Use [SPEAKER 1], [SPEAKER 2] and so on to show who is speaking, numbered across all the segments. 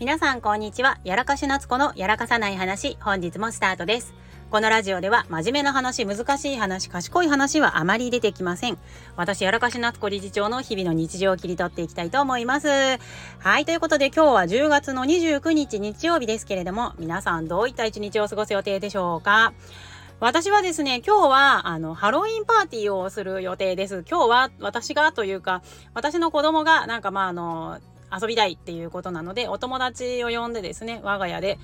[SPEAKER 1] 皆さんこんにちは。やらかし夏子のやらかさない話、本日もスタートです。このラジオでは真面目な話、難しい話、賢い話はあまり出てきません。私、やらかし夏子理事長の日々の日常を切り取っていきたいと思います。はい、ということで今日は10月の29日日曜日ですけれども、皆さんどういった一日を過ごす予定でしょうか？私はですね、今日は、あの、ハロウィンパーティーをする予定です。今日は私がというか、私の子供が、なんかまあ、あの、遊びたいっていうことなので、お友達を呼んでですね、我が家で、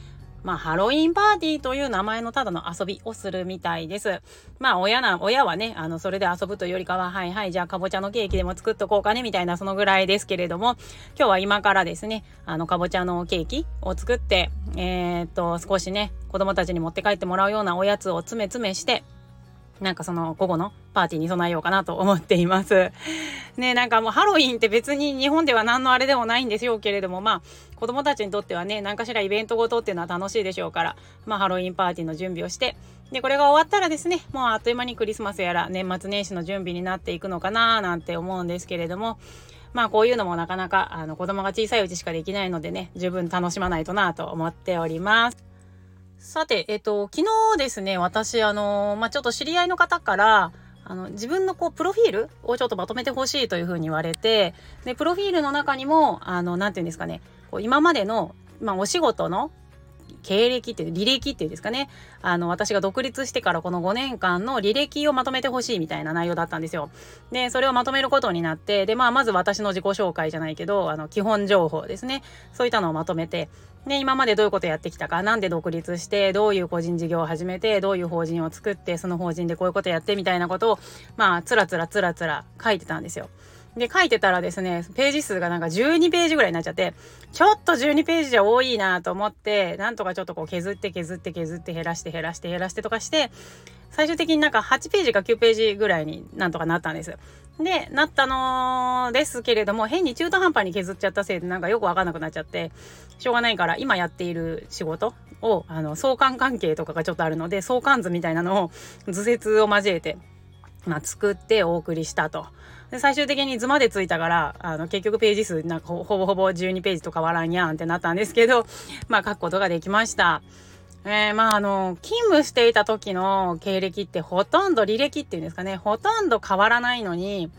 [SPEAKER 1] まあ、ハロウィンパーティーという名前のただの遊びをするみたいです。まあ、親な、親はね、あの、それで遊ぶというよりかは、はいはい、じゃあ、かぼちゃのケーキでも作っとこうかね、みたいな、そのぐらいですけれども、今日は今からですね、あの、かぼちゃのケーキを作って、えー、っと、少しね、子供たちに持って帰ってもらうようなおやつを詰め詰めして、なんかその午後のパーティーに備えようかなと思っています。ねなんかもうハロウィンって別に日本では何のあれでもないんですよけれども、まあ子供たちにとってはね、何かしらイベントごとっていうのは楽しいでしょうから、まあハロウィンパーティーの準備をして、で、これが終わったらですね、もうあっという間にクリスマスやら年末年始の準備になっていくのかななんて思うんですけれども、まあこういうのもなかなかあの子供が小さいうちしかできないのでね、十分楽しまないとなと思っております。さて、えっと、昨日ですね、私、あの、まあ、ちょっと知り合いの方から、あの、自分のこう、プロフィールをちょっとまとめてほしいというふうに言われて、で、プロフィールの中にも、あの、なんていうんですかね、こう今までの、まあ、お仕事の経歴っていう、履歴っていうんですかね。あの、私が独立してからこの5年間の履歴をまとめてほしいみたいな内容だったんですよ。で、それをまとめることになって、で、まあ、まず私の自己紹介じゃないけど、あの、基本情報ですね。そういったのをまとめて、で、今までどういうことやってきたか、なんで独立して、どういう個人事業を始めて、どういう法人を作って、その法人でこういうことやってみたいなことを、まあ、つらつらつらつら書いてたんですよ。で、書いてたらですね、ページ数がなんか12ページぐらいになっちゃって、ちょっと12ページじゃ多いなと思って、なんとかちょっとこう削って削って削って減らして減らして減らしてとかして、最終的になんか8ページか9ページぐらいになんとかなったんです。で、なったのですけれども、変に中途半端に削っちゃったせいでなんかよくわかんなくなっちゃって、しょうがないから今やっている仕事を、あの、相関関係とかがちょっとあるので、相関図みたいなのを図説を交えて、まあ、作ってお送りしたと。で、最終的に図までついたから、あの、結局ページ数、なんかほぼほぼ12ページとかわらんやんってなったんですけど、まあ、書くことができました。えー、まあ、あの、勤務していた時の経歴ってほとんど履歴っていうんですかね、ほとんど変わらないのに、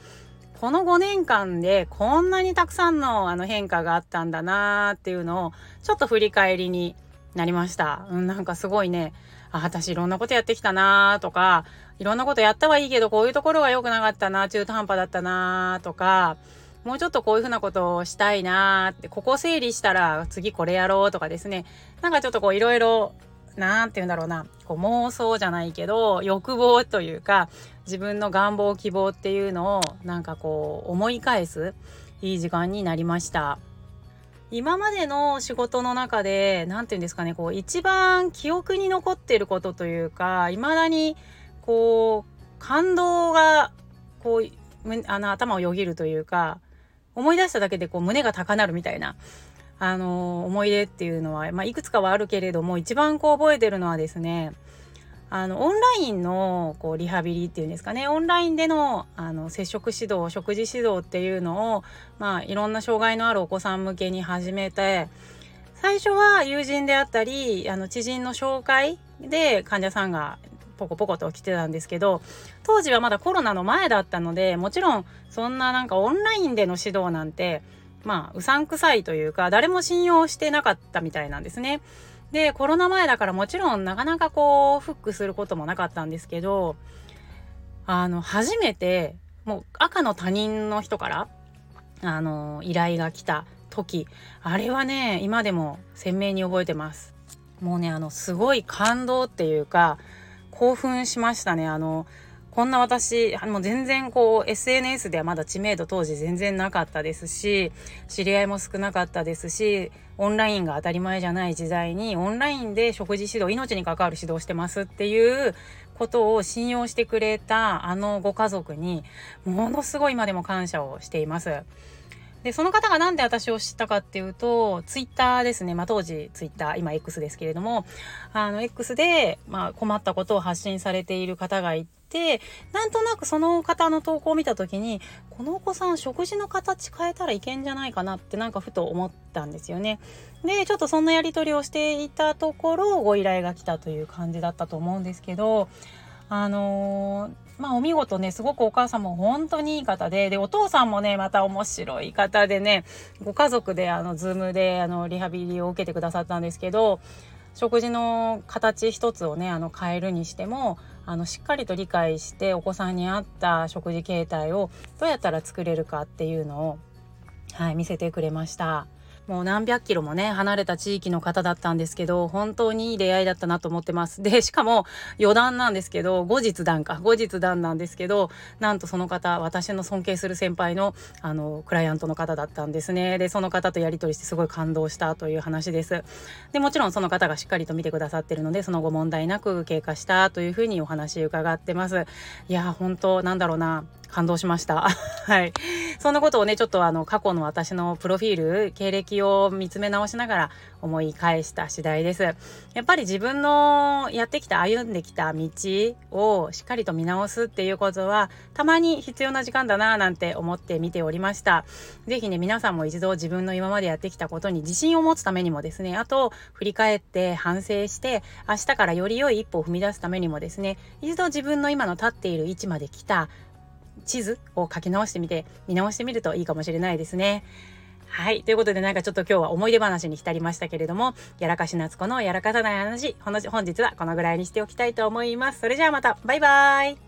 [SPEAKER 1] この5年間でこんなにたくさんのあの変化があったんだなーっていうのを、ちょっと振り返りになりました。うん、なんかすごいね、あ、私いろんなことやってきたなーとか、いろんなことやったはいいけど、こういうところが良くなかったな、中途半端だったなとか、もうちょっとこういうふうなことをしたいなって、ここ整理したら次これやろうとかですね。なんかちょっとこういろいろ、なんて言うんだろうな、こう妄想じゃないけど、欲望というか、自分の願望、希望っていうのをなんかこう思い返すいい時間になりました。今までの仕事の中で、何て言うんですかね、こう一番記憶に残ってることというか、未だにこう、感動が、こう、あの、頭をよぎるというか、思い出しただけでこう、胸が高鳴るみたいな、あの、思い出っていうのは、まあ、いくつかはあるけれども、一番こう、覚えてるのはですね、あの、オンラインの、こう、リハビリっていうんですかね、オンラインでの、あの、接触指導、食事指導っていうのを、まあ、いろんな障害のあるお子さん向けに始めて、最初は友人であったり、あの、知人の紹介で患者さんがポコポコと来てたんですけど当時はまだコロナの前だったのでもちろんそんななんかオンラインでの指導なんてまあうさんくさいというか誰も信用してなかったみたいなんですね。でコロナ前だからもちろんなかなかこうフックすることもなかったんですけどあの初めてもう赤の他人の人からあの依頼が来た時あれはね今でも鮮明に覚えてます。もうねあのすごい感動っていうか興奮しましたね。あの、こんな私、もう全然こう SNS ではまだ知名度当時全然なかったですし、知り合いも少なかったですし、オンラインが当たり前じゃない時代に、オンラインで食事指導、命に関わる指導してますっていうことを信用してくれたあのご家族に、ものすごい今でも感謝をしています。で、その方がなんで私を知ったかっていうと、ツイッターですね。まあ当時ツイッター、今 X ですけれども、あの X で、まあ困ったことを発信されている方がいてなんとなくその方の投稿を見た時にこのお子さん食事の形変えたらいけんじゃないかなってなんかふと思ったんですよね。でちょっとそんなやり取りをしていたところご依頼が来たという感じだったと思うんですけどあのー、まあお見事ね、すごくお母さんも本当にいい方で、で、お父さんもね、また面白い方でね、ご家族であの、ズームであの、リハビリを受けてくださったんですけど、食事の形一つをねあの変えるにしてもあのしっかりと理解してお子さんに合った食事形態をどうやったら作れるかっていうのを、はい、見せてくれました。もう何百キロもね、離れた地域の方だったんですけど、本当にいい出会いだったなと思ってます。で、しかも余談なんですけど、後日談か、後日談なんですけど、なんとその方、私の尊敬する先輩の、あの、クライアントの方だったんですね。で、その方とやり取りしてすごい感動したという話です。で、もちろんその方がしっかりと見てくださってるので、その後問題なく経過したというふうにお話伺ってます。いや、本当なんだろうな。感動しました。はい。そんなことをね、ちょっとあの、過去の私のプロフィール、経歴を見つめ直しながら思い返した次第です。やっぱり自分のやってきた、歩んできた道をしっかりと見直すっていうことは、たまに必要な時間だなぁなんて思って見ておりました。ぜひね、皆さんも一度自分の今までやってきたことに自信を持つためにもですね、あと、振り返って反省して、明日からより良い一歩を踏み出すためにもですね、一度自分の今の立っている位置まで来た地図を書き直してみて、見直してみるといいかもしれないですね。はい。ということでなんかちょっと今日は思い出話に浸りましたけれども、やらかし夏子のやらかさない話、本日はこのぐらいにしておきたいと思います。それじゃあまた、バイバーイ